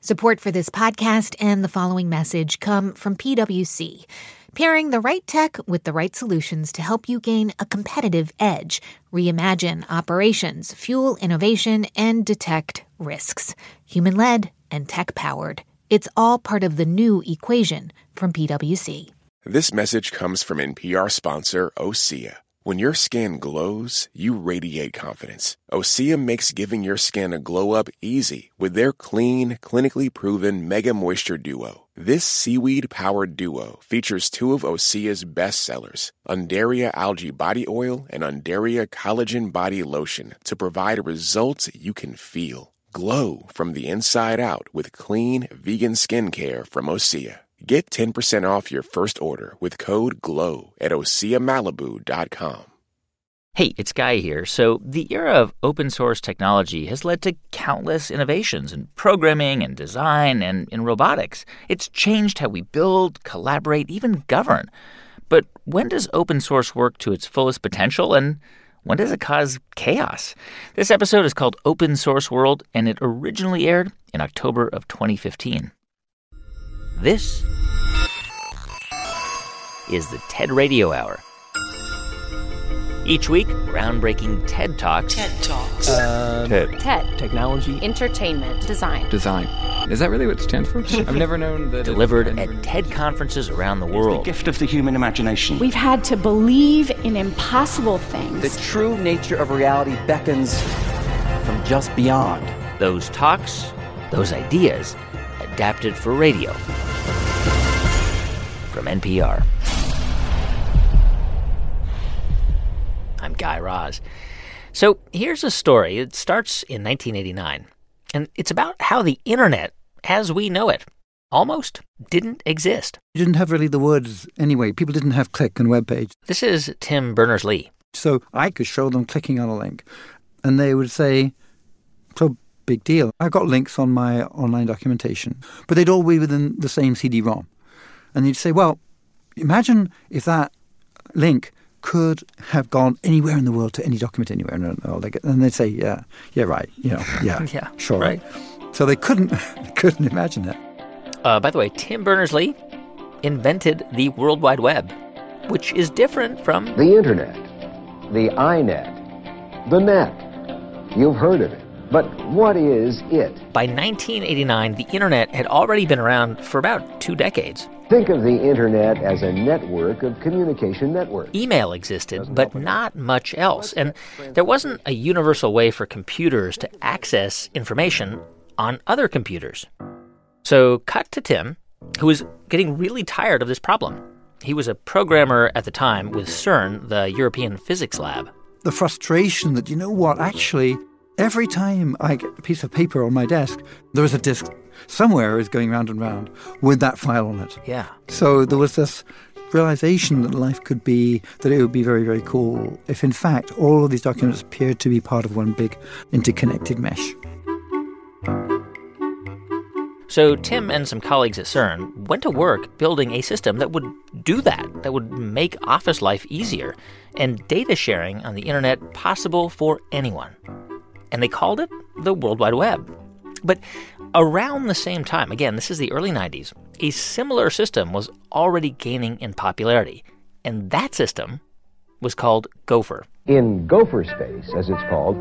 Support for this podcast and the following message come from PwC, pairing the right tech with the right solutions to help you gain a competitive edge, reimagine operations, fuel innovation, and detect risks. Human led and tech powered. It's all part of the new equation from PwC. This message comes from NPR sponsor Osea. When your skin glows, you radiate confidence. Osea makes giving your skin a glow up easy with their clean, clinically proven Mega Moisture Duo. This seaweed powered duo features two of Osea's best sellers, Undaria Algae Body Oil and Undaria Collagen Body Lotion, to provide results you can feel. Glow from the inside out with clean, vegan skincare from Osea. Get 10% off your first order with code GLOW at OseaMalibu.com. Hey, it's Guy here. So, the era of open source technology has led to countless innovations in programming and design and in robotics. It's changed how we build, collaborate, even govern. But when does open source work to its fullest potential and when does it cause chaos? This episode is called Open Source World and it originally aired in October of 2015. This is the TED Radio Hour. Each week, groundbreaking TED Talks. TED Talks. Uh, TED. TED. Technology. Entertainment. Design. Design. Is that really what it stands for? I've never known that. Delivered at TED conferences around the world. The gift of the human imagination. We've had to believe in impossible things. The true nature of reality beckons from just beyond. Those talks, those ideas, adapted for radio. From NPR. I'm Guy Raz. So here's a story. It starts in 1989, and it's about how the internet, as we know it, almost didn't exist. You didn't have really the words anyway. People didn't have click and web page. This is Tim Berners Lee. So I could show them clicking on a link, and they would say, so big deal. I've got links on my online documentation, but they'd all be within the same CD-ROM. And you'd say, well, imagine if that link could have gone anywhere in the world to any document anywhere. And, and they'd say, yeah, yeah, right, you know, yeah, Yeah, sure. right. So they couldn't, couldn't imagine that. Uh, by the way, Tim Berners Lee invented the World Wide Web, which is different from The Internet, the iNet, the net. You've heard of it. But what is it? By 1989, the internet had already been around for about two decades. Think of the Internet as a network of communication networks. Email existed, but not much else. And there wasn't a universal way for computers to access information on other computers. So, cut to Tim, who was getting really tired of this problem. He was a programmer at the time with CERN, the European Physics Lab. The frustration that, you know what, actually, every time I get a piece of paper on my desk, there is a disk somewhere is going round and round with that file on it. Yeah. So there was this realization that life could be, that it would be very, very cool if, in fact, all of these documents appeared to be part of one big interconnected mesh. So Tim and some colleagues at CERN went to work building a system that would do that, that would make office life easier and data sharing on the internet possible for anyone. And they called it the World Wide Web. But around the same time, again, this is the early 90s, a similar system was already gaining in popularity. And that system was called Gopher. In Gopher space, as it's called,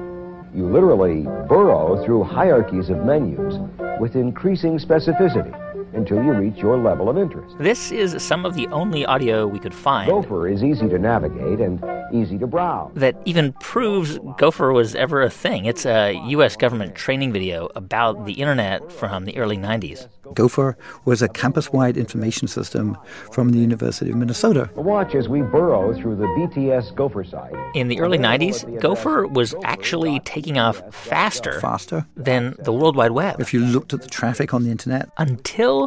you literally burrow through hierarchies of menus with increasing specificity until you reach your level of interest. This is some of the only audio we could find Gopher is easy to navigate and easy to browse. that even proves Gopher was ever a thing. It's a U.S. government training video about the internet from the early 90s. Gopher was a campus wide information system from the University of Minnesota. Watch as we burrow through the BTS Gopher site. In the early 90s, Gopher was actually taking off faster Faster. than the World Wide Web If you looked at the traffic on the internet, until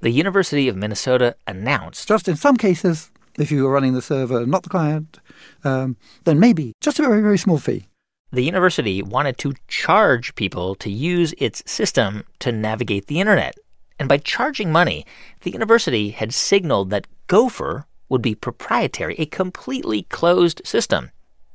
the University of Minnesota announced just in some cases, if you were running the server, not the client, um, then maybe just a very, very small fee. the university wanted to charge people to use its system to navigate the internet. And by charging money, the university had signaled that Gopher would be proprietary, a completely closed system.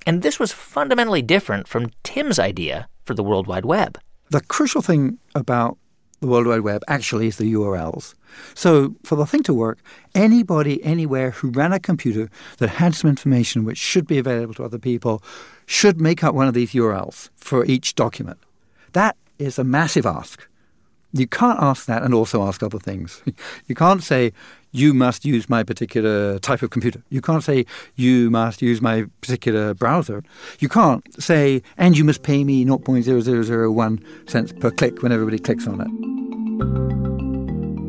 And this was fundamentally different from Tim's idea for the World Wide Web. The crucial thing about the World Wide Web actually is the URLs. So, for the thing to work, anybody anywhere who ran a computer that had some information which should be available to other people should make up one of these URLs for each document. That is a massive ask. You can't ask that and also ask other things. You can't say, you must use my particular type of computer. You can't say, you must use my particular browser. You can't say, and you must pay me 0.0001 cents per click when everybody clicks on it.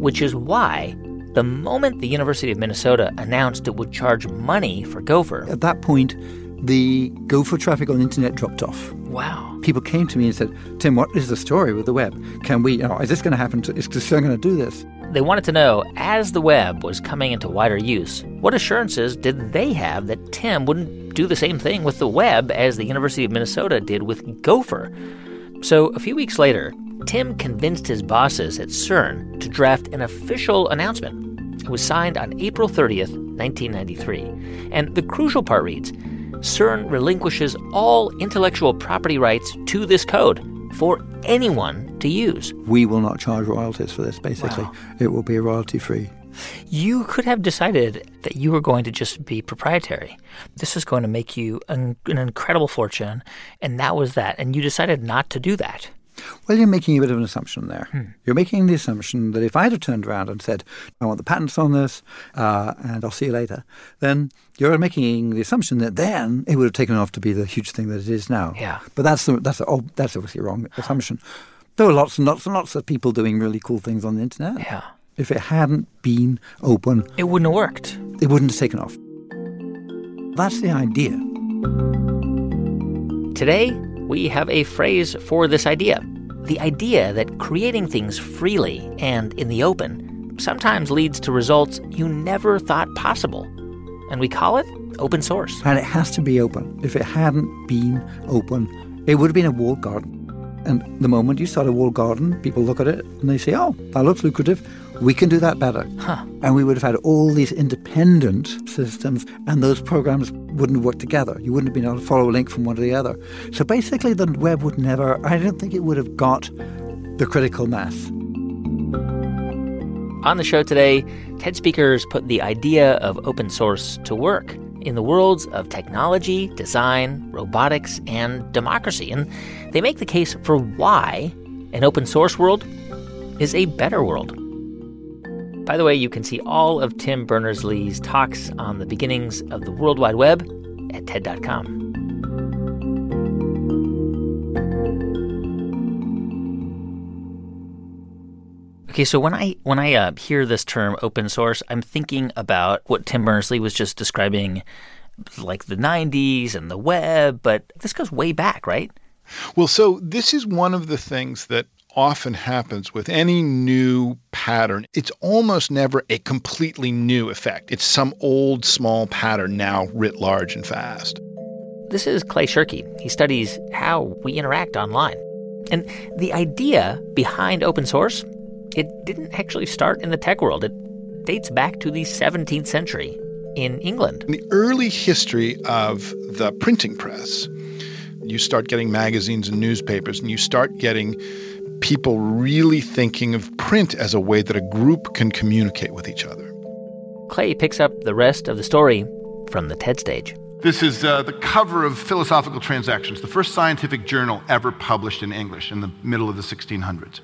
Which is why the moment the University of Minnesota announced it would charge money for Gopher. At that point, the Gopher traffic on the internet dropped off. Wow. People came to me and said, Tim, what is the story with the web? Can we, you know, is this going to happen? To, is CERN going to do this? They wanted to know, as the web was coming into wider use, what assurances did they have that Tim wouldn't do the same thing with the web as the University of Minnesota did with Gopher? So a few weeks later, Tim convinced his bosses at CERN to draft an official announcement. It was signed on April 30th, 1993. And the crucial part reads CERN relinquishes all intellectual property rights to this code for anyone to use. We will not charge royalties for this, basically. Wow. It will be royalty free. You could have decided that you were going to just be proprietary. This is going to make you an, an incredible fortune, and that was that. And you decided not to do that. Well, you're making a bit of an assumption there. Hmm. You're making the assumption that if I'd have turned around and said, I want the patents on this, uh, and I'll see you later, then you're making the assumption that then it would have taken off to be the huge thing that it is now. Yeah. But that's the, that's the, oh, that's obviously a wrong assumption. There are lots and lots and lots of people doing really cool things on the internet. Yeah. If it hadn't been open, it wouldn't have worked. It wouldn't have taken off. That's the idea. Today, we have a phrase for this idea the idea that creating things freely and in the open sometimes leads to results you never thought possible. And we call it open source. And it has to be open. If it hadn't been open, it would have been a walled garden. And the moment you start a walled garden, people look at it and they say, oh, that looks lucrative. We can do that better. Huh. And we would have had all these independent systems, and those programs wouldn't work together. You wouldn't have been able to follow a link from one to the other. So basically, the web would never, I don't think it would have got the critical mass. On the show today, TED speakers put the idea of open source to work in the worlds of technology, design, robotics, and democracy. And they make the case for why an open source world is a better world. By the way, you can see all of Tim Berners Lee's talks on the beginnings of the World Wide Web at TED.com. Okay, so when I when I uh, hear this term open source, I'm thinking about what Tim Berners Lee was just describing, like the '90s and the web. But this goes way back, right? Well, so this is one of the things that often happens with any new pattern. It's almost never a completely new effect. It's some old small pattern now writ large and fast. This is Clay Shirky. He studies how we interact online. And the idea behind open source, it didn't actually start in the tech world. It dates back to the 17th century in England. In the early history of the printing press, you start getting magazines and newspapers, and you start getting people really thinking of print as a way that a group can communicate with each other. Clay picks up the rest of the story from the TED stage. This is uh, the cover of Philosophical Transactions, the first scientific journal ever published in English in the middle of the 1600s.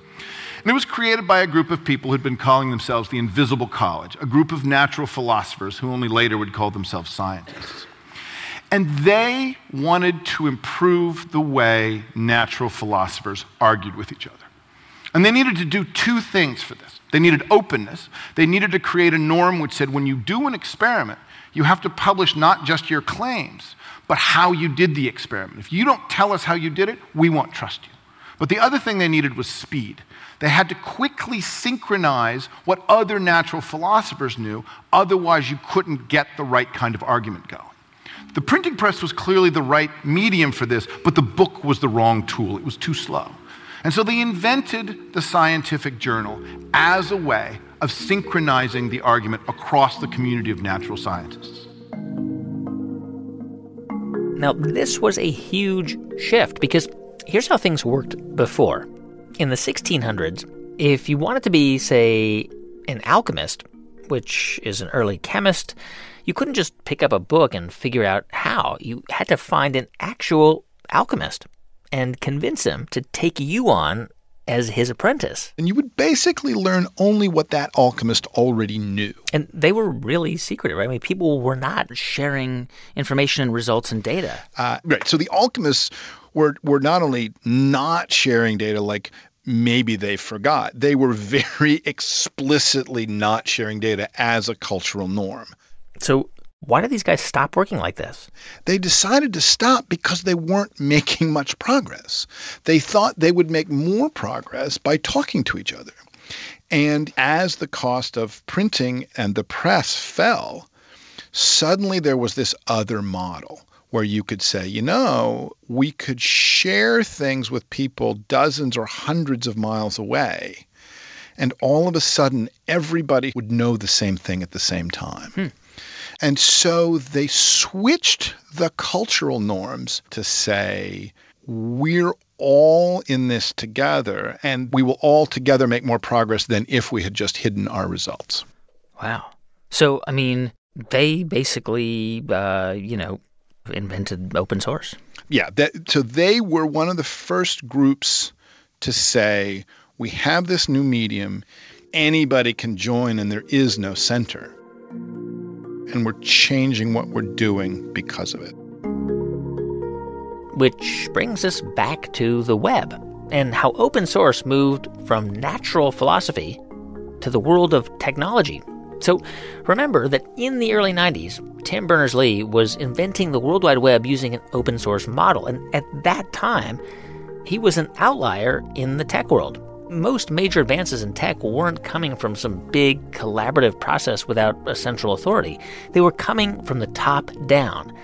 And it was created by a group of people who'd been calling themselves the Invisible College, a group of natural philosophers who only later would call themselves scientists. And they wanted to improve the way natural philosophers argued with each other. And they needed to do two things for this. They needed openness. They needed to create a norm which said when you do an experiment, you have to publish not just your claims, but how you did the experiment. If you don't tell us how you did it, we won't trust you. But the other thing they needed was speed. They had to quickly synchronize what other natural philosophers knew, otherwise, you couldn't get the right kind of argument going. The printing press was clearly the right medium for this, but the book was the wrong tool. It was too slow. And so they invented the scientific journal as a way of synchronizing the argument across the community of natural scientists. Now, this was a huge shift because here's how things worked before. In the 1600s, If you wanted to be, say, an alchemist, which is an early chemist, you couldn't just pick up a book and figure out how. You had to find an actual alchemist and convince him to take you on as his apprentice. And you would basically learn only what that alchemist already knew. And they were really secretive, right? I mean, people were not sharing information and results and data. Uh, right. So the alchemists were, were not only not sharing data like maybe they forgot, they were very explicitly not sharing data as a cultural norm. So why did these guys stop working like this? They decided to stop because they weren't making much progress. They thought they would make more progress by talking to each other. And as the cost of printing and the press fell, suddenly there was this other model where you could say, you know, we could share things with people dozens or hundreds of miles away. And all of a sudden, everybody would know the same thing at the same time. Hmm. And so they switched the cultural norms to say, we're all in this together, and we will all together make more progress than if we had just hidden our results. Wow. So, I mean, they basically, uh, you know, invented open source. Yeah. That, so they were one of the first groups to say, we have this new medium, anybody can join, and there is no center and we're changing what we're doing because of it. Which brings us back to the web and how open source moved from natural philosophy to the world of technology. So remember that in the early 90s, Tim Berners Lee was inventing the World Wide Web using an open source model. And at that time, he was an outlier in the tech world most major advances in tech weren't coming from some big collaborative process without a central authority. They were coming from the top down.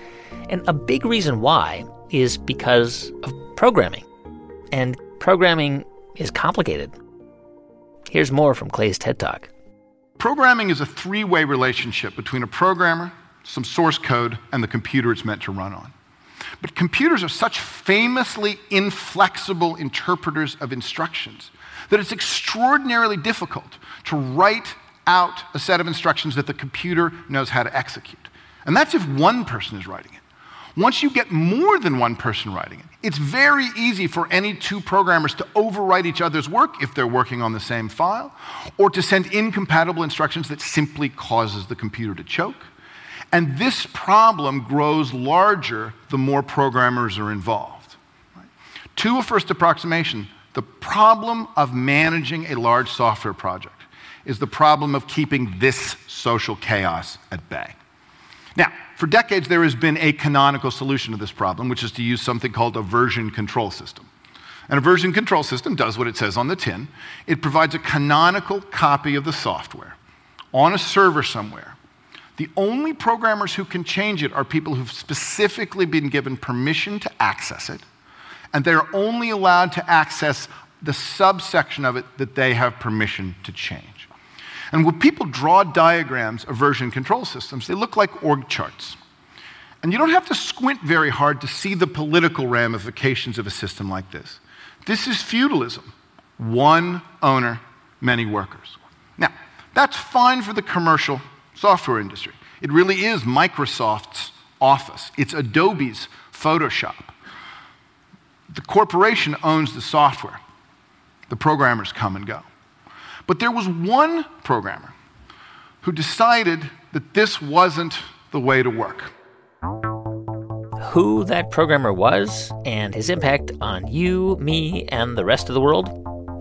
And a big reason why is because of programming. And programming is complicated. Here's more from Clay's TED Talk. Programming is a three way relationship between a programmer, some source code, and the computer it's meant to run on. But computers are such famously inflexible interpreters of instructions that it's extraordinarily difficult to write out a set of instructions that the computer knows how to execute. And that's if one person is writing it. Once you get more than one person writing it, it's very easy for any two programmers to overwrite each other's work if they're working on the same file, or to send incompatible instructions that simply causes the computer to choke. And this problem grows larger the more programmers are involved. To a first approximation, the problem of managing a large software project is the problem of keeping this social chaos at bay. Now, for decades, there has been a canonical solution to this problem, which is to use something called a version control system. And a version control system does what it says on the tin it provides a canonical copy of the software on a server somewhere. The only programmers who can change it are people who've specifically been given permission to access it and they're only allowed to access the subsection of it that they have permission to change. And when people draw diagrams of version control systems, they look like org charts. And you don't have to squint very hard to see the political ramifications of a system like this. This is feudalism one owner, many workers. Now, that's fine for the commercial software industry. It really is Microsoft's Office, it's Adobe's Photoshop the corporation owns the software. The programmers come and go. But there was one programmer who decided that this wasn't the way to work. Who that programmer was and his impact on you, me, and the rest of the world?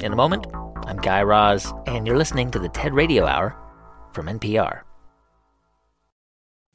In a moment, I'm Guy Raz, and you're listening to the TED Radio Hour from NPR.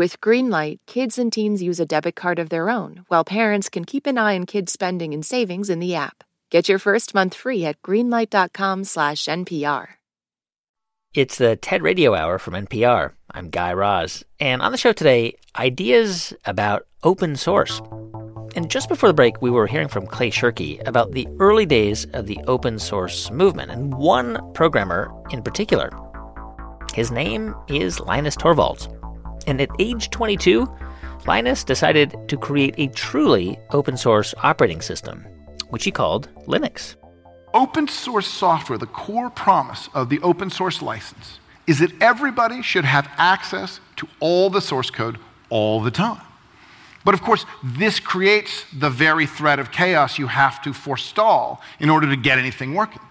With Greenlight, kids and teens use a debit card of their own, while parents can keep an eye on kids' spending and savings in the app. Get your first month free at greenlight.com/npr. It's the TED Radio Hour from NPR. I'm Guy Raz, and on the show today, ideas about open source. And just before the break, we were hearing from Clay Shirky about the early days of the open source movement, and one programmer in particular. His name is Linus Torvalds. And at age 22, Linus decided to create a truly open source operating system, which he called Linux. Open source software, the core promise of the open source license, is that everybody should have access to all the source code all the time. But of course, this creates the very threat of chaos you have to forestall in order to get anything working.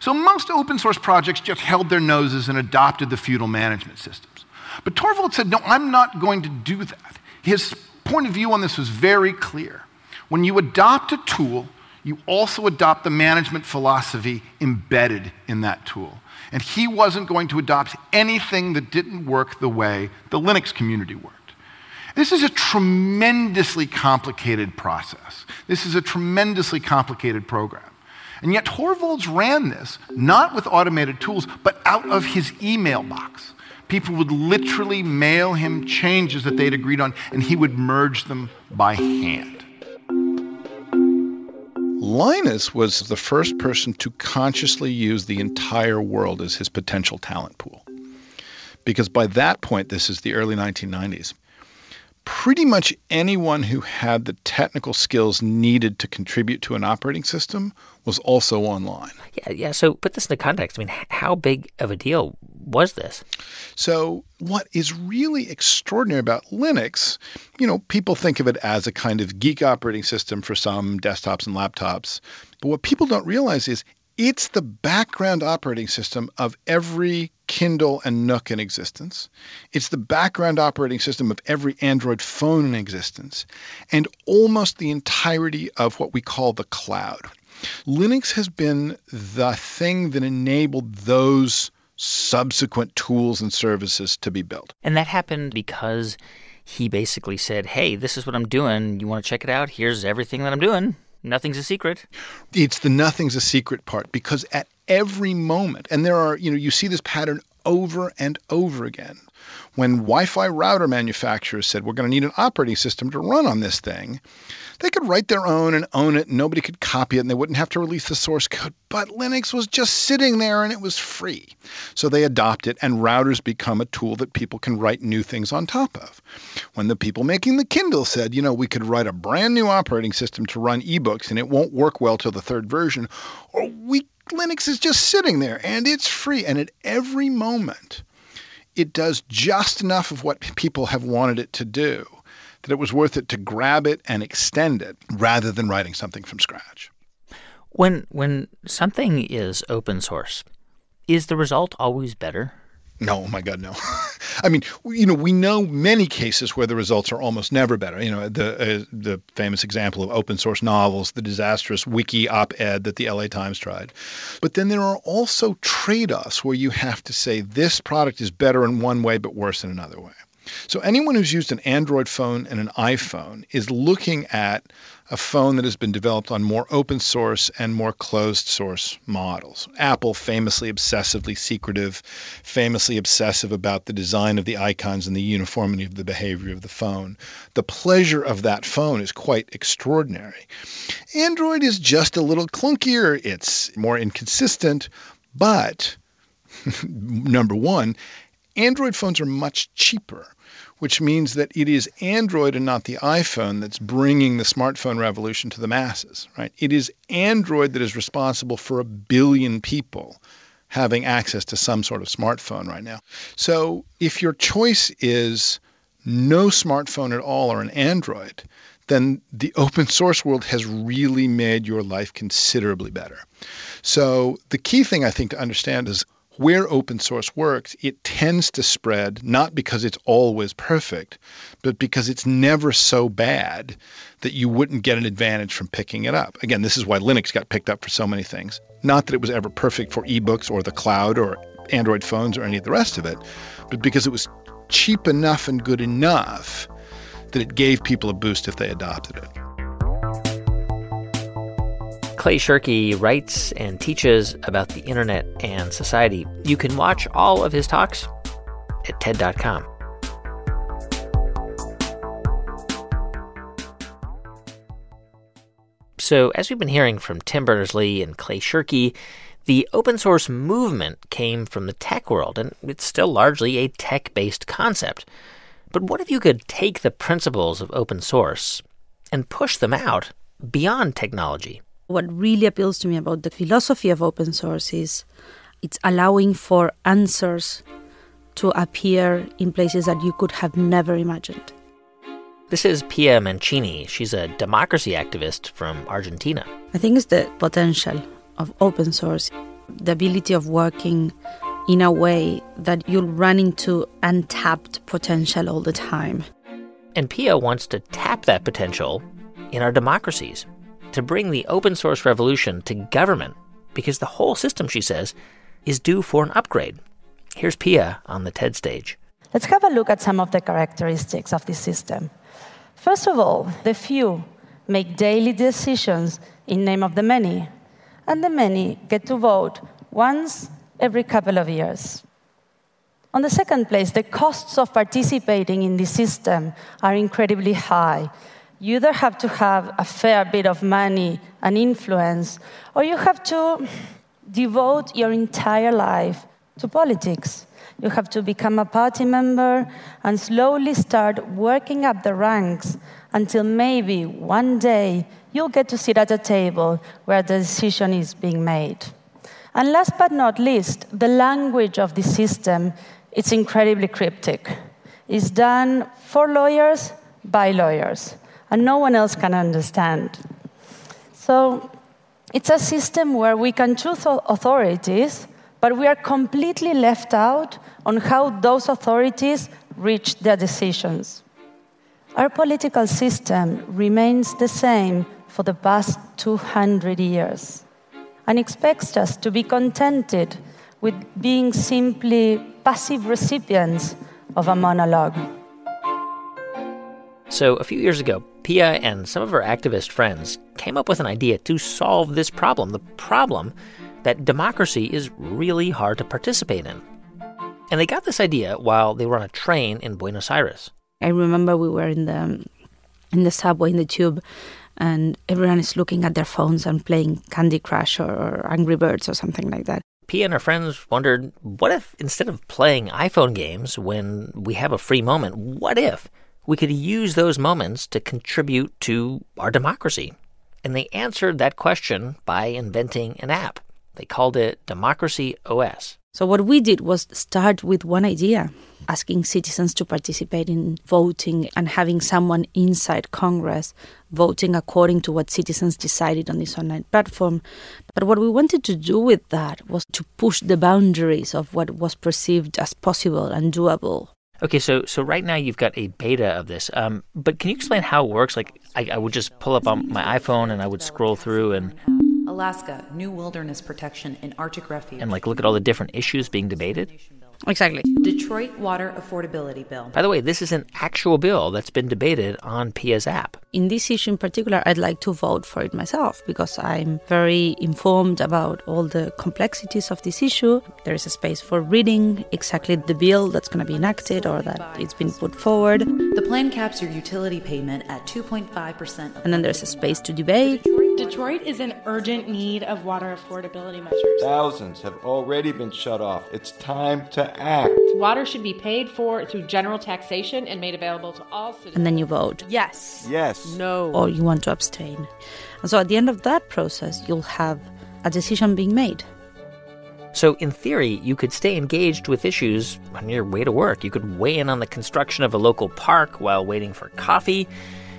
So most open source projects just held their noses and adopted the feudal management systems. But Torvald said, no, I'm not going to do that. His point of view on this was very clear. When you adopt a tool, you also adopt the management philosophy embedded in that tool. And he wasn't going to adopt anything that didn't work the way the Linux community worked. This is a tremendously complicated process. This is a tremendously complicated program. And yet Torvalds ran this not with automated tools, but out of his email box. People would literally mail him changes that they'd agreed on, and he would merge them by hand. Linus was the first person to consciously use the entire world as his potential talent pool. Because by that point, this is the early 1990s, pretty much anyone who had the technical skills needed to contribute to an operating system was also online. Yeah, yeah. So put this into context. I mean, how big of a deal was this? So, what is really extraordinary about Linux, you know, people think of it as a kind of geek operating system for some desktops and laptops. But what people don't realize is it's the background operating system of every Kindle and Nook in existence. It's the background operating system of every Android phone in existence, and almost the entirety of what we call the cloud. Linux has been the thing that enabled those subsequent tools and services to be built. And that happened because he basically said, Hey, this is what I'm doing. You want to check it out? Here's everything that I'm doing. Nothing's a secret. It's the nothing's a secret part because at every moment, and there are, you know, you see this pattern over and over again when Wi Fi router manufacturers said, we're going to need an operating system to run on this thing, they could write their own and own it, nobody could copy it, and they wouldn't have to release the source code. But Linux was just sitting there and it was free. So they adopt it, and routers become a tool that people can write new things on top of. When the people making the Kindle said, you know, we could write a brand new operating system to run ebooks, and it won't work well till the third version, or we Linux is just sitting there and it's free. And at every moment, it does just enough of what people have wanted it to do that it was worth it to grab it and extend it rather than writing something from scratch. When when something is open source, is the result always better? No, oh my God, no. I mean, you know, we know many cases where the results are almost never better. You know, the uh, the famous example of open source novels, the disastrous wiki op-ed that the LA Times tried. But then there are also trade-offs where you have to say this product is better in one way but worse in another way. So anyone who's used an Android phone and an iPhone is looking at a phone that has been developed on more open source and more closed source models. Apple, famously obsessively secretive, famously obsessive about the design of the icons and the uniformity of the behavior of the phone. The pleasure of that phone is quite extraordinary. Android is just a little clunkier, it's more inconsistent, but number one, Android phones are much cheaper which means that it is Android and not the iPhone that's bringing the smartphone revolution to the masses, right? It is Android that is responsible for a billion people having access to some sort of smartphone right now. So if your choice is no smartphone at all or an Android, then the open source world has really made your life considerably better. So the key thing I think to understand is where open source works, it tends to spread not because it's always perfect, but because it's never so bad that you wouldn't get an advantage from picking it up. Again, this is why Linux got picked up for so many things. Not that it was ever perfect for ebooks or the cloud or Android phones or any of the rest of it, but because it was cheap enough and good enough that it gave people a boost if they adopted it. Clay Shirky writes and teaches about the internet and society. You can watch all of his talks at TED.com. So, as we've been hearing from Tim Berners Lee and Clay Shirky, the open source movement came from the tech world, and it's still largely a tech based concept. But what if you could take the principles of open source and push them out beyond technology? What really appeals to me about the philosophy of open source is it's allowing for answers to appear in places that you could have never imagined. This is Pia Mancini. She's a democracy activist from Argentina. I think it's the potential of open source, the ability of working in a way that you'll run into untapped potential all the time. And Pia wants to tap that potential in our democracies to bring the open source revolution to government because the whole system, she says, is due for an upgrade. Here's Pia on the TED stage. Let's have a look at some of the characteristics of this system. First of all, the few make daily decisions in name of the many, and the many get to vote once every couple of years. On the second place, the costs of participating in this system are incredibly high you either have to have a fair bit of money and influence, or you have to devote your entire life to politics. You have to become a party member and slowly start working up the ranks until maybe one day you'll get to sit at a table where the decision is being made. And last but not least, the language of the system it's incredibly cryptic. It's done for lawyers by lawyers and no one else can understand. So it's a system where we can choose authorities, but we are completely left out on how those authorities reach their decisions. Our political system remains the same for the past 200 years and expects us to be contented with being simply passive recipients of a monologue. So, a few years ago, Pia and some of her activist friends came up with an idea to solve this problem the problem that democracy is really hard to participate in. And they got this idea while they were on a train in Buenos Aires. I remember we were in the in the subway in the tube and everyone is looking at their phones and playing Candy Crush or, or Angry Birds or something like that. Pia and her friends wondered what if instead of playing iPhone games when we have a free moment, what if we could use those moments to contribute to our democracy. And they answered that question by inventing an app. They called it Democracy OS. So, what we did was start with one idea asking citizens to participate in voting and having someone inside Congress voting according to what citizens decided on this online platform. But what we wanted to do with that was to push the boundaries of what was perceived as possible and doable. Okay, so so right now you've got a beta of this, um, but can you explain how it works? Like, I, I would just pull up on my iPhone and I would scroll through and Alaska, new wilderness protection and Arctic refuge, and like look at all the different issues being debated. Exactly. Detroit Water Affordability Bill. By the way, this is an actual bill that's been debated on Pia's app. In this issue in particular, I'd like to vote for it myself because I'm very informed about all the complexities of this issue. There is a space for reading exactly the bill that's going to be enacted or that it's been put forward. The plan caps your utility payment at 2.5%. And then there's a space to debate. Detroit is in urgent need of water affordability measures. Thousands have already been shut off. It's time to act. Water should be paid for through general taxation and made available to all citizens. And then you vote. Yes. Yes. No. Or you want to abstain. And so at the end of that process, you'll have a decision being made. So, in theory, you could stay engaged with issues on your way to work. You could weigh in on the construction of a local park while waiting for coffee.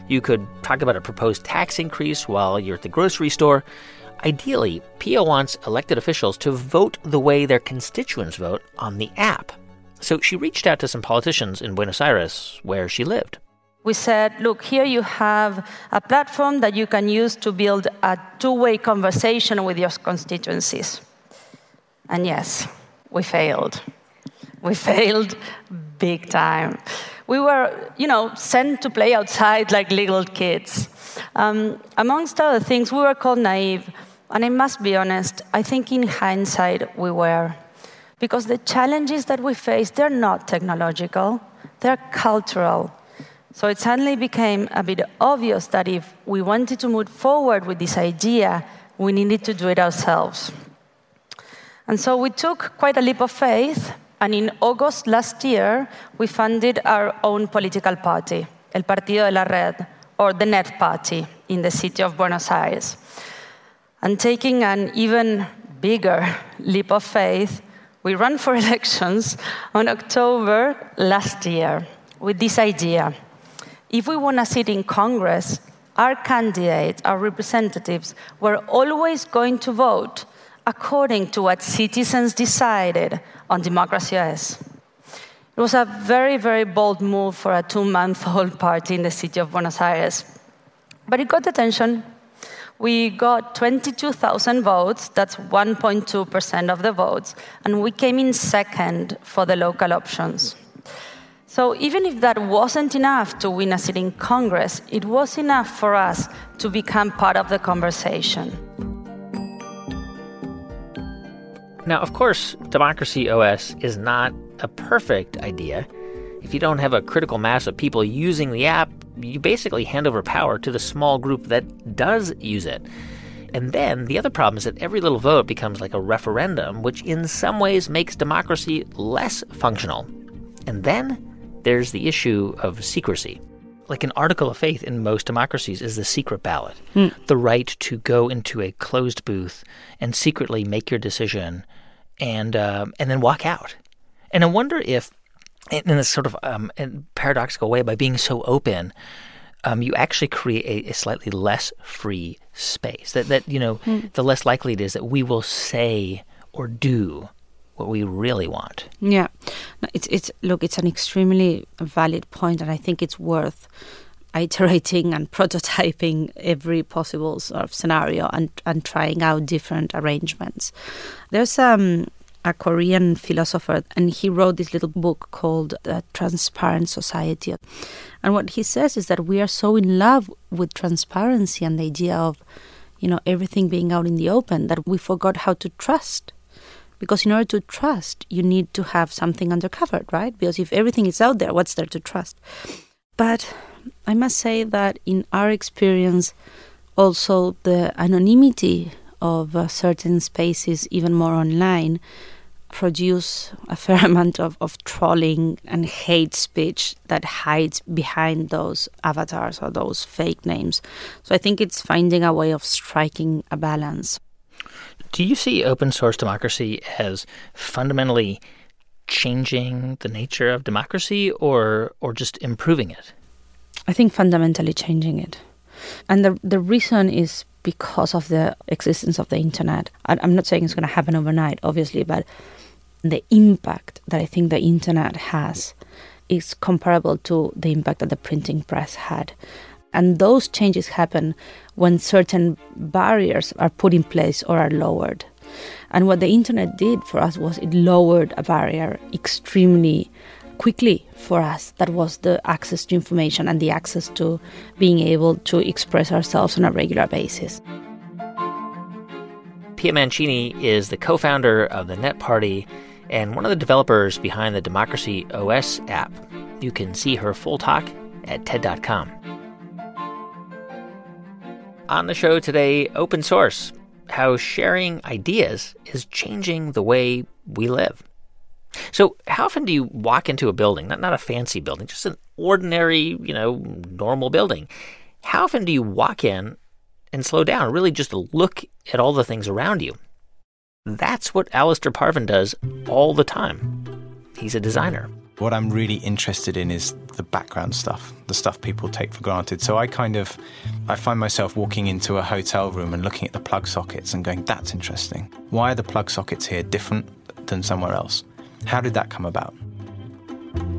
You could talk about a proposed tax increase while you're at the grocery store. Ideally, Pia wants elected officials to vote the way their constituents vote on the app. So she reached out to some politicians in Buenos Aires, where she lived. We said, look, here you have a platform that you can use to build a two way conversation with your constituencies. And yes, we failed. We failed big time. We were, you know, sent to play outside like little kids. Um, amongst other things, we were called naive. And I must be honest, I think in hindsight we were. Because the challenges that we face, they're not technological, they're cultural. So it suddenly became a bit obvious that if we wanted to move forward with this idea, we needed to do it ourselves. And so we took quite a leap of faith, and in August last year, we funded our own political party, El Partido de la Red, or the Net Party, in the city of Buenos Aires. And taking an even bigger leap of faith, we ran for elections on October last year with this idea. If we want to sit in Congress, our candidates, our representatives, were always going to vote according to what citizens decided on Democracy. It was a very, very bold move for a two month old party in the city of Buenos Aires. But it got attention. We got 22,000 votes, that's 1.2% of the votes, and we came in second for the local options. So even if that wasn't enough to win a seat in Congress, it was enough for us to become part of the conversation. Now, of course, Democracy OS is not a perfect idea. If you don't have a critical mass of people using the app, you basically hand over power to the small group that does use it. And then the other problem is that every little vote becomes like a referendum, which in some ways makes democracy less functional. And then there's the issue of secrecy. Like an article of faith in most democracies is the secret ballot, Mm. the right to go into a closed booth and secretly make your decision, and um, and then walk out. And I wonder if, in this sort of um, paradoxical way, by being so open, um, you actually create a, a, slightly less free space. That that you know, Mm. the less likely it is that we will say or do what we really want. Yeah, no, it's it's look, it's an extremely valid point, and I think it's worth iterating and prototyping every possible sort of scenario and and trying out different arrangements. There's um a Korean philosopher, and he wrote this little book called The Transparent Society. And what he says is that we are so in love with transparency and the idea of, you know, everything being out in the open that we forgot how to trust. Because in order to trust, you need to have something undercovered, right? Because if everything is out there, what's there to trust? But I must say that in our experience, also the anonymity of uh, certain spaces, even more online, produce a fair amount of, of trolling and hate speech that hides behind those avatars or those fake names. So I think it's finding a way of striking a balance. Do you see open source democracy as fundamentally changing the nature of democracy or or just improving it? I think fundamentally changing it. And the the reason is because of the existence of the internet. I'm not saying it's going to happen overnight, obviously, but the impact that I think the internet has is comparable to the impact that the printing press had. And those changes happen when certain barriers are put in place or are lowered. And what the internet did for us was it lowered a barrier extremely quickly for us. That was the access to information and the access to being able to express ourselves on a regular basis. Pia Mancini is the co founder of the Net Party and one of the developers behind the Democracy OS app. You can see her full talk at TED.com. On the show today, open source how sharing ideas is changing the way we live. So, how often do you walk into a building, not, not a fancy building, just an ordinary, you know, normal building? How often do you walk in and slow down, really just look at all the things around you? that's what Alastair Parvin does all the time. He's a designer. What I'm really interested in is the background stuff, the stuff people take for granted. So I kind of I find myself walking into a hotel room and looking at the plug sockets and going, that's interesting. Why are the plug sockets here different than somewhere else? How did that come about?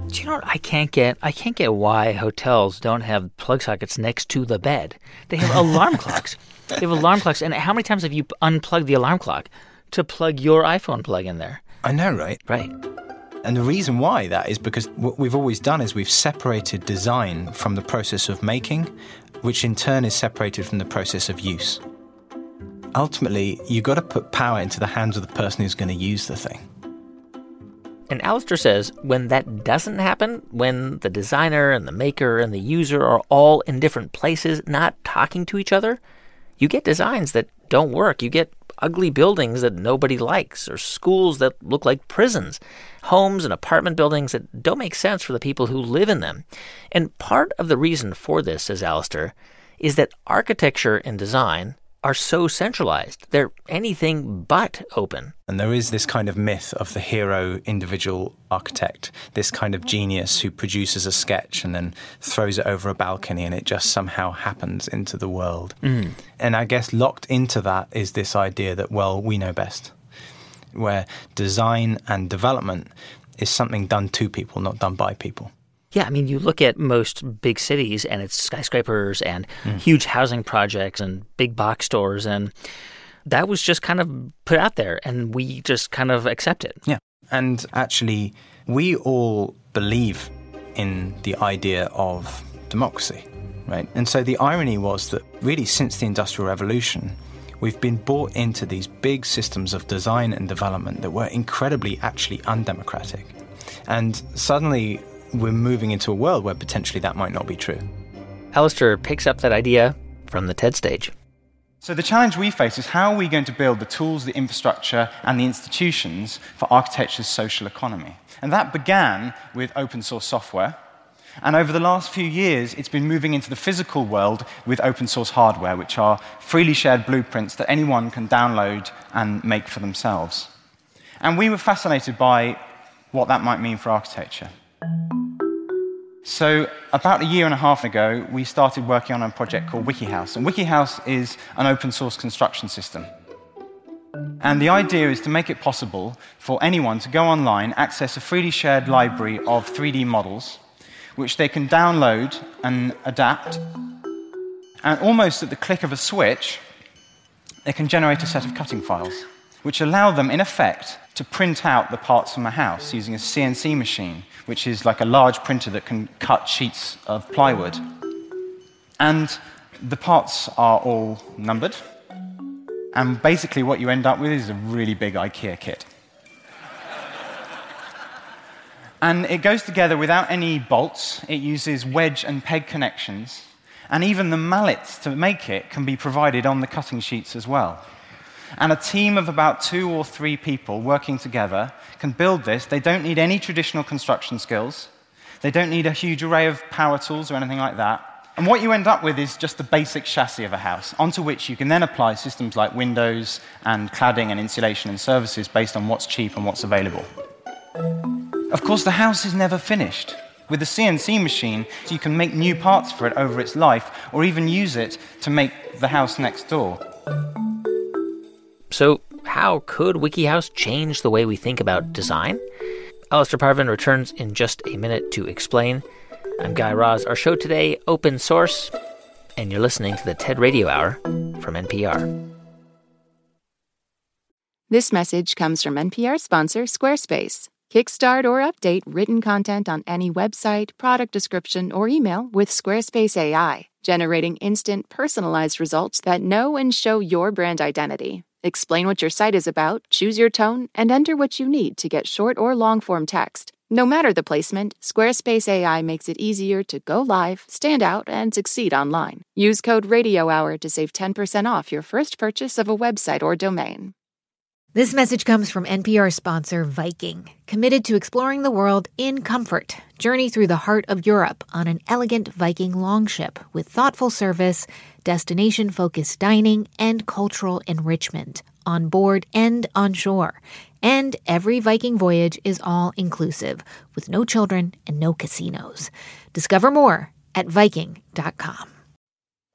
Do you know what I can't get? I can't get why hotels don't have plug sockets next to the bed. They have alarm clocks. They have alarm clocks. And how many times have you unplugged the alarm clock to plug your iPhone plug in there? I know, right? Right. And the reason why that is because what we've always done is we've separated design from the process of making, which in turn is separated from the process of use. Ultimately, you've got to put power into the hands of the person who's going to use the thing. And Alastair says when that doesn't happen, when the designer and the maker and the user are all in different places, not talking to each other, you get designs that don't work. You get ugly buildings that nobody likes, or schools that look like prisons, homes and apartment buildings that don't make sense for the people who live in them. And part of the reason for this, says Alastair, is that architecture and design are so centralized. They're anything but open. And there is this kind of myth of the hero individual architect, this kind of genius who produces a sketch and then throws it over a balcony and it just somehow happens into the world. Mm. And I guess locked into that is this idea that, well, we know best, where design and development is something done to people, not done by people. Yeah, I mean, you look at most big cities and it's skyscrapers and mm. huge housing projects and big box stores. And that was just kind of put out there and we just kind of accept it. Yeah. And actually, we all believe in the idea of democracy, right? And so the irony was that really since the Industrial Revolution, we've been bought into these big systems of design and development that were incredibly actually undemocratic. And suddenly we're moving into a world where potentially that might not be true. Alastair picks up that idea from the TED stage. So, the challenge we face is how are we going to build the tools, the infrastructure, and the institutions for architecture's social economy? And that began with open source software. And over the last few years, it's been moving into the physical world with open source hardware, which are freely shared blueprints that anyone can download and make for themselves. And we were fascinated by what that might mean for architecture. So, about a year and a half ago, we started working on a project called WikiHouse. And WikiHouse is an open source construction system. And the idea is to make it possible for anyone to go online, access a freely shared library of 3D models, which they can download and adapt. And almost at the click of a switch, they can generate a set of cutting files, which allow them, in effect, to print out the parts from a house using a CNC machine, which is like a large printer that can cut sheets of plywood. And the parts are all numbered. And basically, what you end up with is a really big IKEA kit. and it goes together without any bolts, it uses wedge and peg connections. And even the mallets to make it can be provided on the cutting sheets as well. And a team of about two or three people working together can build this. They don't need any traditional construction skills. They don't need a huge array of power tools or anything like that. And what you end up with is just the basic chassis of a house, onto which you can then apply systems like windows and cladding and insulation and services based on what's cheap and what's available. Of course, the house is never finished. With a CNC machine, you can make new parts for it over its life, or even use it to make the house next door. So, how could WikiHouse change the way we think about design? Alastair Parvin returns in just a minute to explain. I'm Guy Raz. Our show today, Open Source, and you're listening to the TED Radio Hour from NPR. This message comes from NPR sponsor Squarespace. Kickstart or update written content on any website, product description, or email with Squarespace AI, generating instant personalized results that know and show your brand identity. Explain what your site is about, choose your tone, and enter what you need to get short or long form text. No matter the placement, Squarespace AI makes it easier to go live, stand out, and succeed online. Use code Radio Hour to save 10% off your first purchase of a website or domain. This message comes from NPR sponsor Viking, committed to exploring the world in comfort. Journey through the heart of Europe on an elegant Viking longship with thoughtful service, destination focused dining, and cultural enrichment, on board and on shore. And every Viking voyage is all inclusive, with no children and no casinos. Discover more at Viking.com.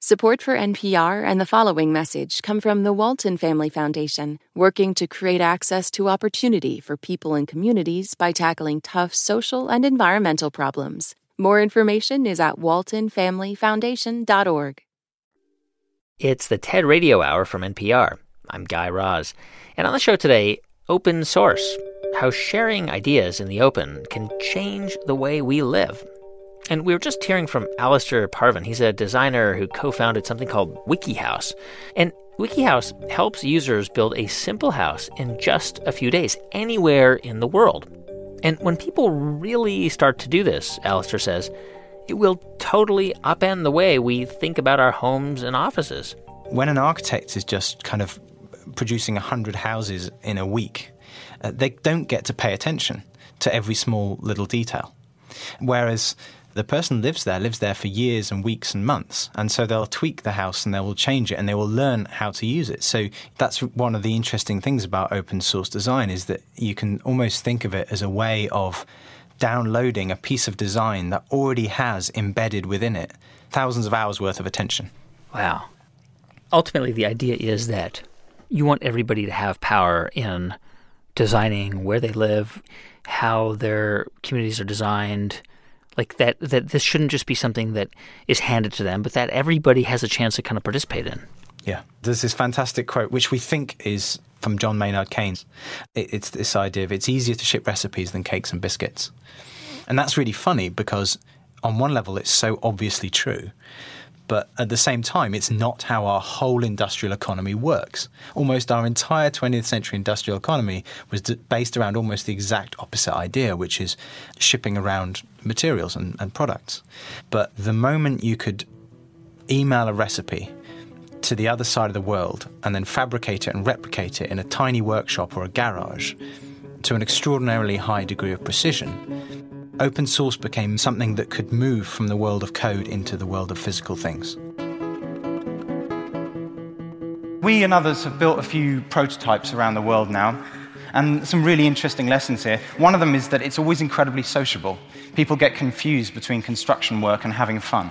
Support for NPR and the following message come from the Walton Family Foundation, working to create access to opportunity for people and communities by tackling tough social and environmental problems. More information is at waltonfamilyfoundation.org. It's the TED Radio Hour from NPR. I'm Guy Raz. And on the show today, open source how sharing ideas in the open can change the way we live. And we were just hearing from Alastair Parvin. He's a designer who co founded something called WikiHouse. And WikiHouse helps users build a simple house in just a few days, anywhere in the world. And when people really start to do this, Alistair says, it will totally upend the way we think about our homes and offices. When an architect is just kind of producing 100 houses in a week, uh, they don't get to pay attention to every small little detail. Whereas the person lives there, lives there for years and weeks and months. And so they'll tweak the house and they will change it and they will learn how to use it. So that's one of the interesting things about open source design is that you can almost think of it as a way of downloading a piece of design that already has embedded within it thousands of hours worth of attention. Wow. Ultimately, the idea is that you want everybody to have power in designing where they live, how their communities are designed, like that that this shouldn't just be something that is handed to them, but that everybody has a chance to kind of participate in. Yeah. There's this fantastic quote which we think is from John Maynard Keynes. It's this idea of it's easier to ship recipes than cakes and biscuits. And that's really funny because on one level it's so obviously true. But at the same time, it's not how our whole industrial economy works. Almost our entire 20th century industrial economy was based around almost the exact opposite idea, which is shipping around materials and, and products. But the moment you could email a recipe to the other side of the world and then fabricate it and replicate it in a tiny workshop or a garage to an extraordinarily high degree of precision, open source became something that could move from the world of code into the world of physical things. We and others have built a few prototypes around the world now, and some really interesting lessons here. One of them is that it's always incredibly sociable. People get confused between construction work and having fun.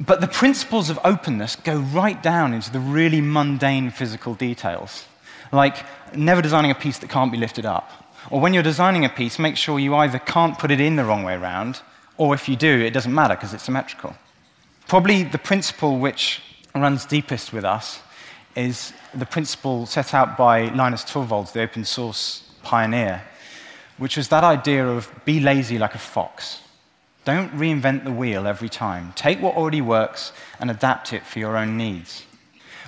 But the principles of openness go right down into the really mundane physical details, like never designing a piece that can't be lifted up, or when you're designing a piece, make sure you either can't put it in the wrong way around, or if you do, it doesn't matter because it's symmetrical. Probably the principle which runs deepest with us is the principle set out by Linus Torvalds, the open source pioneer, which was that idea of be lazy like a fox. Don't reinvent the wheel every time. Take what already works and adapt it for your own needs.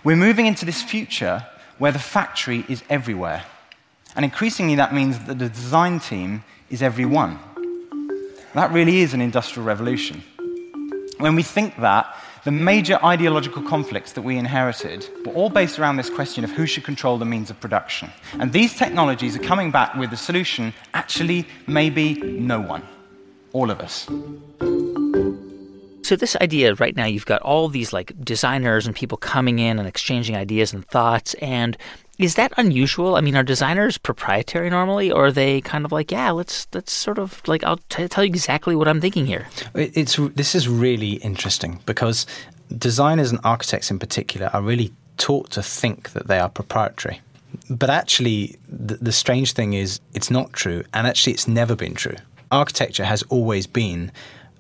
We're moving into this future where the factory is everywhere. And increasingly, that means that the design team is everyone. That really is an industrial revolution. When we think that, the major ideological conflicts that we inherited were all based around this question of who should control the means of production. And these technologies are coming back with the solution actually, maybe no one. All of us. So this idea right now you've got all these like designers and people coming in and exchanging ideas and thoughts and is that unusual? I mean, are designers proprietary normally, or are they kind of like, yeah, let's let's sort of like I'll t- tell you exactly what I'm thinking here. It's this is really interesting because designers and architects in particular are really taught to think that they are proprietary. But actually, the, the strange thing is, it's not true, and actually, it's never been true. Architecture has always been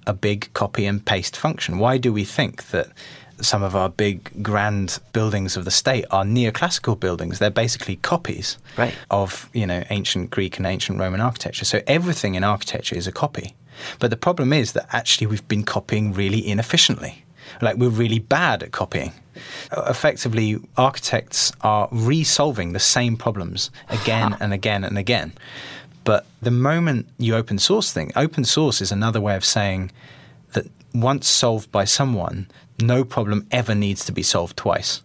a big copy and paste function. Why do we think that some of our big grand buildings of the state are neoclassical buildings. They're basically copies right. of you know ancient Greek and ancient Roman architecture. So everything in architecture is a copy. But the problem is that actually we've been copying really inefficiently. Like we're really bad at copying. Uh, effectively, architects are resolving the same problems again and again and again. But the moment you open source thing, open source is another way of saying that once solved by someone, no problem ever needs to be solved twice.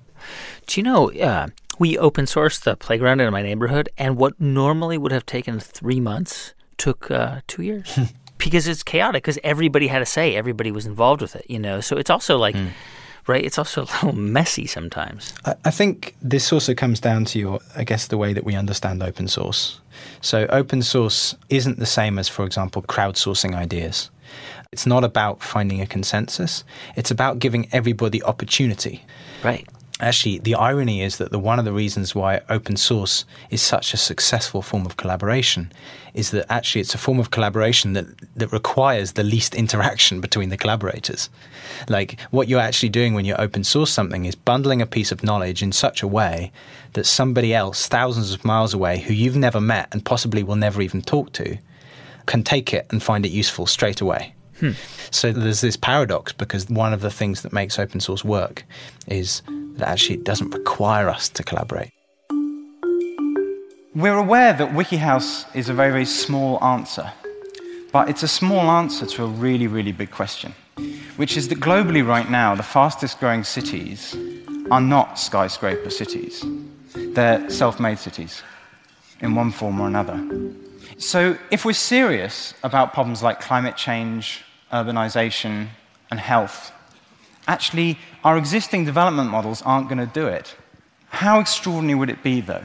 Do you know, uh, we open sourced the playground in my neighborhood, and what normally would have taken three months took uh, two years. because it's chaotic, because everybody had a say, everybody was involved with it, you know? So it's also like, mm. Right? It's also a little messy sometimes. I, I think this also comes down to your, I guess, the way that we understand open source. So, open source isn't the same as, for example, crowdsourcing ideas. It's not about finding a consensus. It's about giving everybody opportunity. Right. Actually, the irony is that the one of the reasons why open source is such a successful form of collaboration is that actually it's a form of collaboration that, that requires the least interaction between the collaborators. Like what you're actually doing when you open source something is bundling a piece of knowledge in such a way that somebody else, thousands of miles away, who you've never met and possibly will never even talk to, can take it and find it useful straight away. Hmm. So there's this paradox because one of the things that makes open source work is that actually it doesn't require us to collaborate. We're aware that WikiHouse is a very, very small answer, but it's a small answer to a really, really big question, which is that globally right now, the fastest growing cities are not skyscraper cities. They're self made cities in one form or another. So, if we're serious about problems like climate change, urbanization, and health, actually, our existing development models aren't going to do it. How extraordinary would it be, though,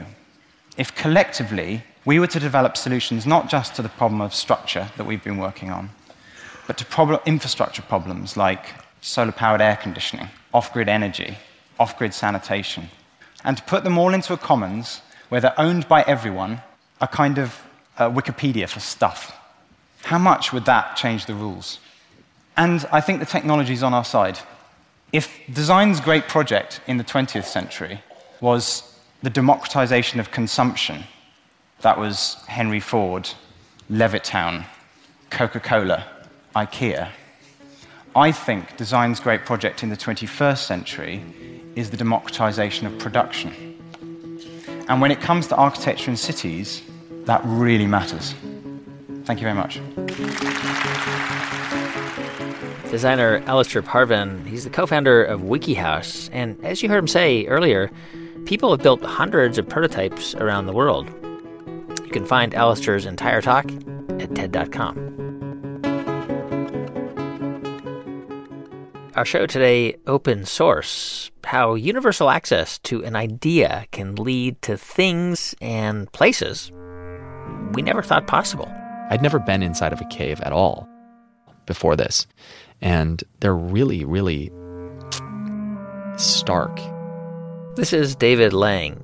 if collectively we were to develop solutions not just to the problem of structure that we've been working on, but to infrastructure problems like solar powered air conditioning, off grid energy, off grid sanitation, and to put them all into a commons where they're owned by everyone, a kind of uh, Wikipedia for stuff. How much would that change the rules? And I think the technology is on our side. If design's great project in the 20th century was the democratization of consumption, that was Henry Ford, Levittown, Coca Cola, IKEA. I think design's great project in the 21st century is the democratization of production. And when it comes to architecture in cities, that really matters. Thank you very much. Designer Alastair Parvin, he's the co founder of WikiHouse. And as you heard him say earlier, people have built hundreds of prototypes around the world. You can find Alastair's entire talk at TED.com. Our show today, Open Source How Universal Access to an Idea Can Lead to Things and Places We Never Thought Possible. I'd never been inside of a cave at all before this. And they're really, really stark. This is David Lang.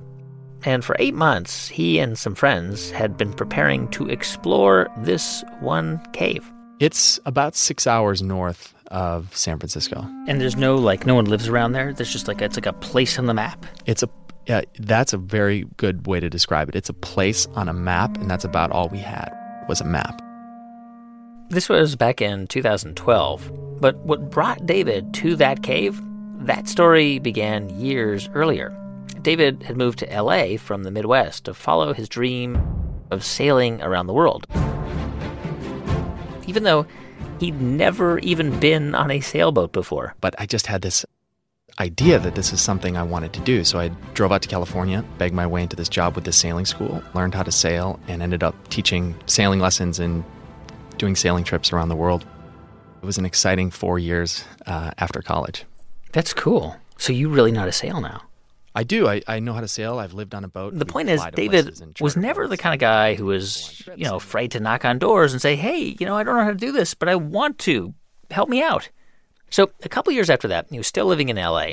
And for eight months, he and some friends had been preparing to explore this one cave. It's about six hours north of San Francisco. And there's no, like, no one lives around there. There's just like, it's like a place on the map. It's a, yeah, that's a very good way to describe it. It's a place on a map, and that's about all we had was a map. This was back in 2012. But what brought David to that cave, that story began years earlier. David had moved to LA from the Midwest to follow his dream of sailing around the world. Even though he'd never even been on a sailboat before. But I just had this idea that this is something I wanted to do. So I drove out to California, begged my way into this job with this sailing school, learned how to sail, and ended up teaching sailing lessons and doing sailing trips around the world. It was an exciting four years uh, after college. That's cool. So you really know how to sail now? I do. I, I know how to sail. I've lived on a boat. The point is, David was never the kind of guy who was, you know, afraid to knock on doors and say, hey, you know, I don't know how to do this, but I want to. Help me out. So a couple years after that, he was still living in LA.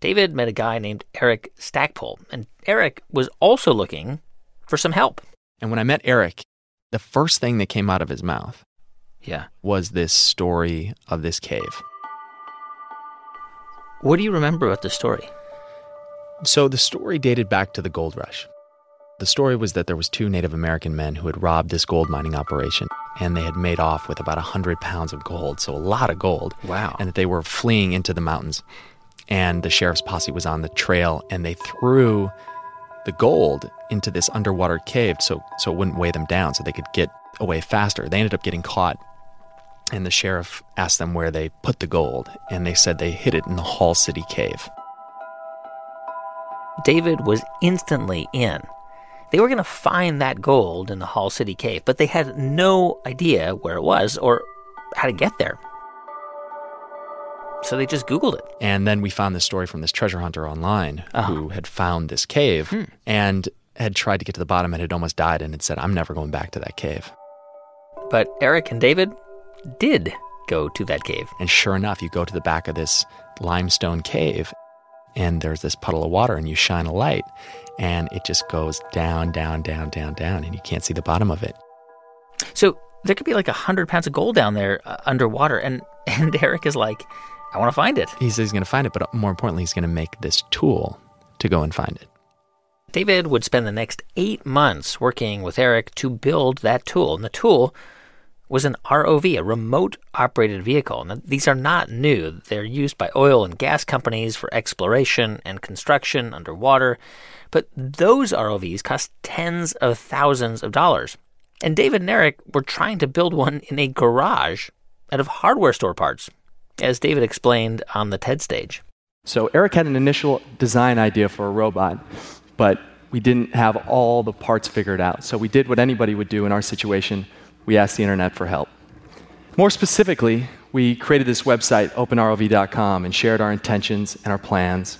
David met a guy named Eric Stackpole, and Eric was also looking for some help. And when I met Eric, the first thing that came out of his mouth yeah. was this story of this cave. What do you remember about the story? So the story dated back to the gold rush. The story was that there was two Native American men who had robbed this gold mining operation and they had made off with about 100 pounds of gold, so a lot of gold. Wow. And that they were fleeing into the mountains. And the sheriff's posse was on the trail and they threw the gold into this underwater cave so so it wouldn't weigh them down so they could get away faster. They ended up getting caught and the sheriff asked them where they put the gold, and they said they hid it in the Hall City Cave. David was instantly in. They were going to find that gold in the Hall City Cave, but they had no idea where it was or how to get there. So they just Googled it. And then we found this story from this treasure hunter online Uh-huh. who had found this cave Hmm. and had tried to get to the bottom and had almost died and had said, I'm never going back to that cave. But Eric and David did go to that cave. And sure enough, you go to the back of this limestone cave and there's this puddle of water and you shine a light and it just goes down, down, down, down, down and you can't see the bottom of it. So there could be like a hundred pounds of gold down there uh, underwater, and and Eric is like, I want to find it. He says he's going to find it, but more importantly, he's going to make this tool to go and find it. David would spend the next eight months working with Eric to build that tool, and the tool was an ROV, a remote operated vehicle. Now, these are not new. They're used by oil and gas companies for exploration and construction underwater. But those ROVs cost tens of thousands of dollars. And David and Eric were trying to build one in a garage out of hardware store parts, as David explained on the TED stage. So Eric had an initial design idea for a robot, but we didn't have all the parts figured out. So we did what anybody would do in our situation. We asked the internet for help. More specifically, we created this website, openrov.com, and shared our intentions and our plans.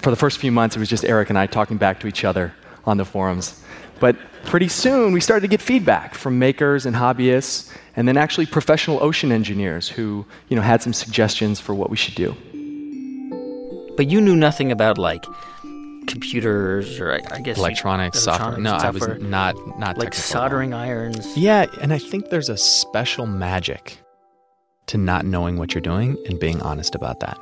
For the first few months, it was just Eric and I talking back to each other on the forums. But pretty soon, we started to get feedback from makers and hobbyists, and then actually professional ocean engineers who you know, had some suggestions for what we should do. But you knew nothing about like computers or I, guess you- Electronics, software. No, I was not not like technical at all. soldering irons. Yeah, and I think there's a special magic to not knowing what you're doing and being honest about that.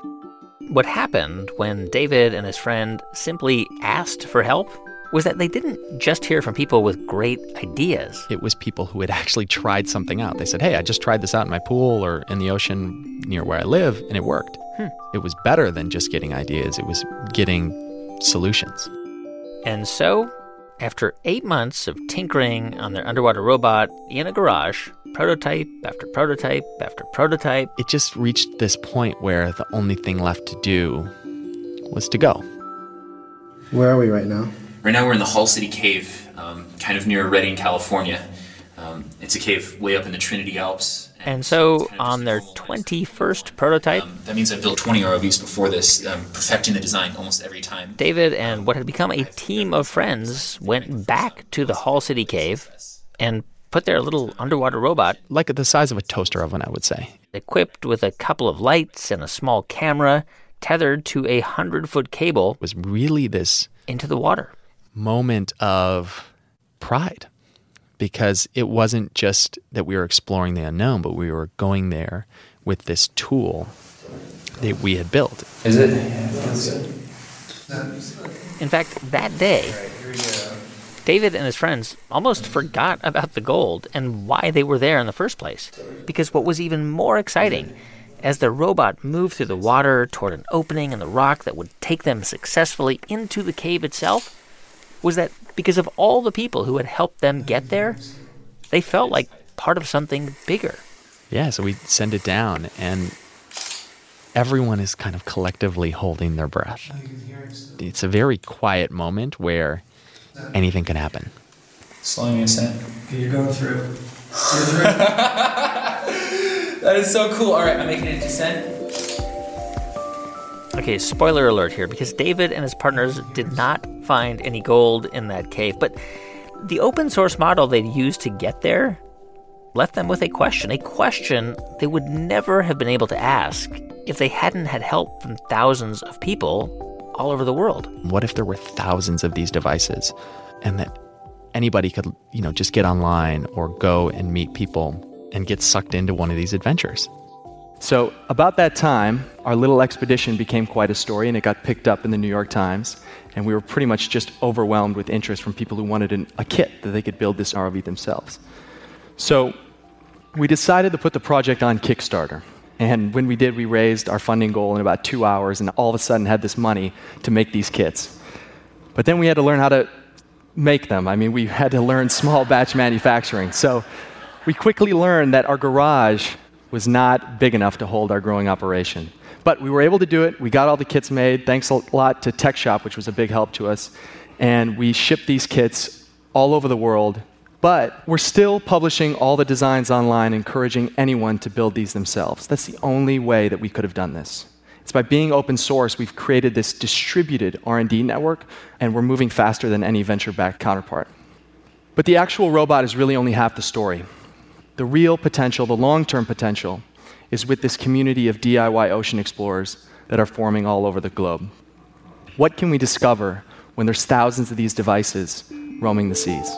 What happened when David and his friend simply asked for help was that they didn't just hear from people with great ideas. It was people who had actually tried something out. They said, "Hey, I just tried this out in my pool or in the ocean near where I live, and it worked." Hmm. It was better than just getting ideas. It was getting solutions. And so, after eight months of tinkering on their underwater robot in a garage, prototype after prototype after prototype, It just reached this point where the only thing left to do was to go. Where are we right now? Right now we're in the Hall City Cave, um, kind of near Redding, California. Um, it's a cave way up in the Trinity Alps. and so on their 21st prototype, That means I've built 20 ROVs before this, um, perfecting the design almost every time. David and what had become a team of friends went back to the Hall City Cave and put their little underwater robot, like the size of a toaster oven, I would say, equipped with a couple of lights and a small camera, tethered to a hundred foot cable, was really this into the water. Moment of pride because it wasn't just that we were exploring the unknown, but we were going there with this tool that we had built. Is it? In fact, that day, David and his friends almost forgot about the gold and why they were there in the first place. Because what was even more exciting, as the robot moved through the water toward an opening in the rock that would take them successfully into the cave itself, was that because of all the people who had helped them get there, they felt like part of something bigger. Yeah, so we send it down, and everyone is kind of collectively holding their breath. It's a very quiet moment where anything can happen. Slowing us in. You're going through. That is so cool. All right, I'm making a descent. Okay, spoiler alert here because David and his partners did not find any gold in that cave, but the open source model they'd used to get there left them with a question, a question they would never have been able to ask if they hadn't had help from thousands of people all over the world. What if there were thousands of these devices and that anybody could, you know, just get online or go and meet people and get sucked into one of these adventures? So, about that time, our little expedition became quite a story and it got picked up in the New York Times. And we were pretty much just overwhelmed with interest from people who wanted an, a kit that they could build this ROV themselves. So, we decided to put the project on Kickstarter. And when we did, we raised our funding goal in about two hours and all of a sudden had this money to make these kits. But then we had to learn how to make them. I mean, we had to learn small batch manufacturing. So, we quickly learned that our garage was not big enough to hold our growing operation. But we were able to do it. We got all the kits made. Thanks a lot to Tech Shop, which was a big help to us. And we shipped these kits all over the world But we're still publishing all the designs online, encouraging anyone to build these themselves. That's the only way that we could have done this. It's by being open source we've created this distributed R&D network and we're moving faster than any venture-backed counterpart. But the actual robot is really only half the story. The real potential, the long-term potential is with this community of DIY ocean explorers that are forming all over the globe. What can we discover when there's thousands of these devices roaming the seas?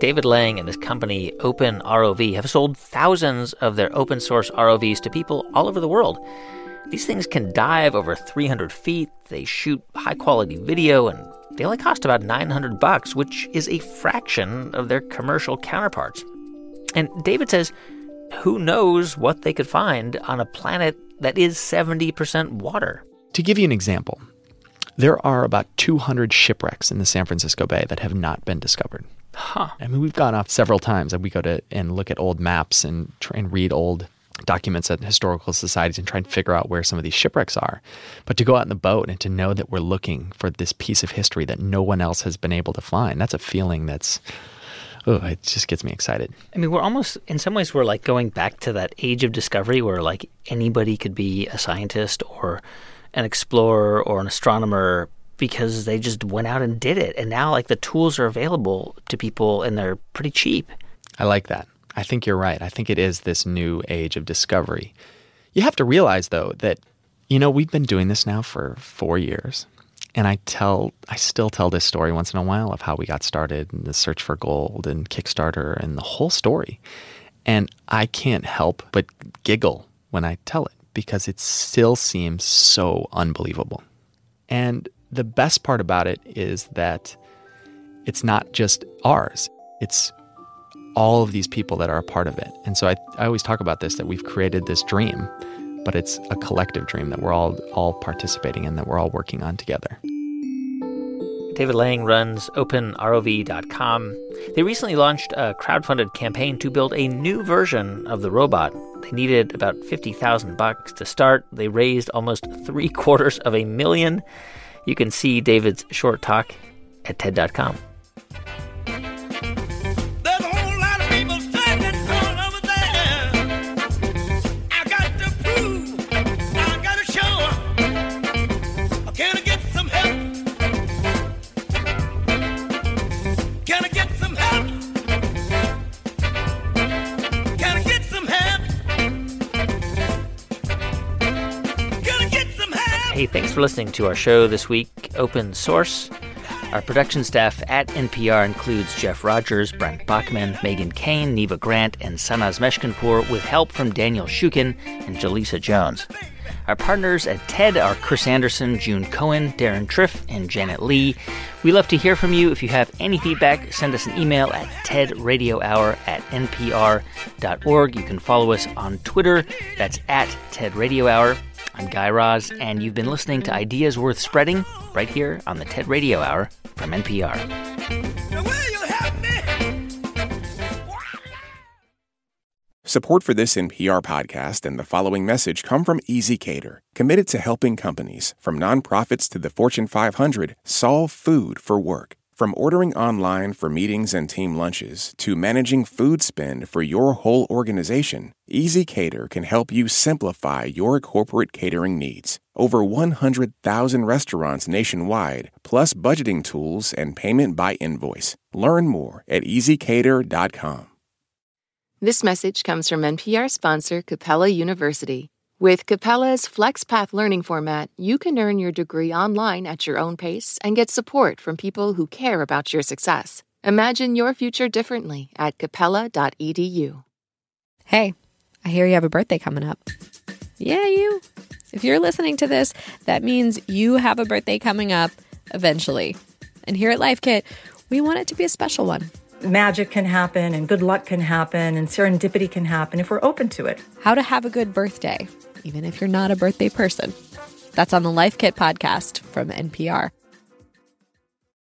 David Lang and his company Open ROV have sold thousands of their open source ROVs to people all over the world. These things can dive over 300 feet, they shoot high quality video, and they only cost about 900 bucks, which is a fraction of their commercial counterparts. And David says, who knows what they could find on a planet that is 70% water? To give you an example, there are about 200 shipwrecks in the San Francisco Bay that have not been discovered. Huh. I mean, we've gone off several times. And we go to and look at old maps and try and read old documents at historical societies and try and figure out where some of these shipwrecks are. But to go out in the boat and to know that we're looking for this piece of history that no one else has been able to find, that's a feeling that's oh, it just gets me excited. I mean, we're almost, in some ways, we're like going back to that age of discovery where like anybody could be a scientist or an explorer or an astronomer because they just went out and did it. And now, like, the tools are available to people and they're pretty cheap. I like that. I think you're right. I think it is this new age of discovery. You have to realize, though, that, you know, we've been doing this now for four years. And I tell, I still tell this story once in a while of how we got started and the search for gold and Kickstarter and the whole story. And I can't help but giggle when I tell it because it still seems so unbelievable. And the best part about it is that it's not just ours, it's all of these people that are a part of it. And so I, I always talk about this that we've created this dream, but it's a collective dream that we're all all participating in, that we're all working on together. David Lang runs OpenROV.com. They recently launched a crowdfunded campaign to build a new version of the robot. They needed about 50,000 bucks to start. They raised almost three quarters of a million. You can see David's short talk at TED.com. Hey, thanks for listening to our show this week, Open Source. Our production staff at NPR includes Jeff Rogers, Brent Bachman, Megan Kane, Neva Grant, and Sanaz Meshkinpour, with help from Daniel Shukin and Jaleesa Jones. Our partners at TED are Chris Anderson, June Cohen, Deron Triff, and Janet Lee. We love to hear from you. If you have any feedback, send us an email at tedradiohour at npr.org. You can follow us on Twitter. That's at tedradiohour. I'm Guy Raz, and you've been listening to Ideas Worth Spreading right here on the TED Radio Hour from NPR. Support for this NPR podcast and the following message come from ezCater, committed to helping companies, from nonprofits to the Fortune 500, solve food for work. From ordering online for meetings and team lunches to managing food spend for your whole organization, ezCater can help you simplify your corporate catering needs. Over 100,000 restaurants nationwide, plus budgeting tools and payment by invoice. Learn more at ezcater.com. This message comes from NPR sponsor Capella University. With Capella's FlexPath learning format, you can earn your degree online at your own pace and get support from people who care about your success. Imagine your future differently at capella.edu. Hey, I hear you have a birthday coming up. Yeah, you. If you're listening to this, that means you have a birthday coming up eventually. And here at Life Kit, we want it to be a special one. Magic can happen, and good luck can happen, and serendipity can happen if we're open to it. How to have a good birthday, even if you're not a birthday person. That's on the Life Kit podcast from NPR.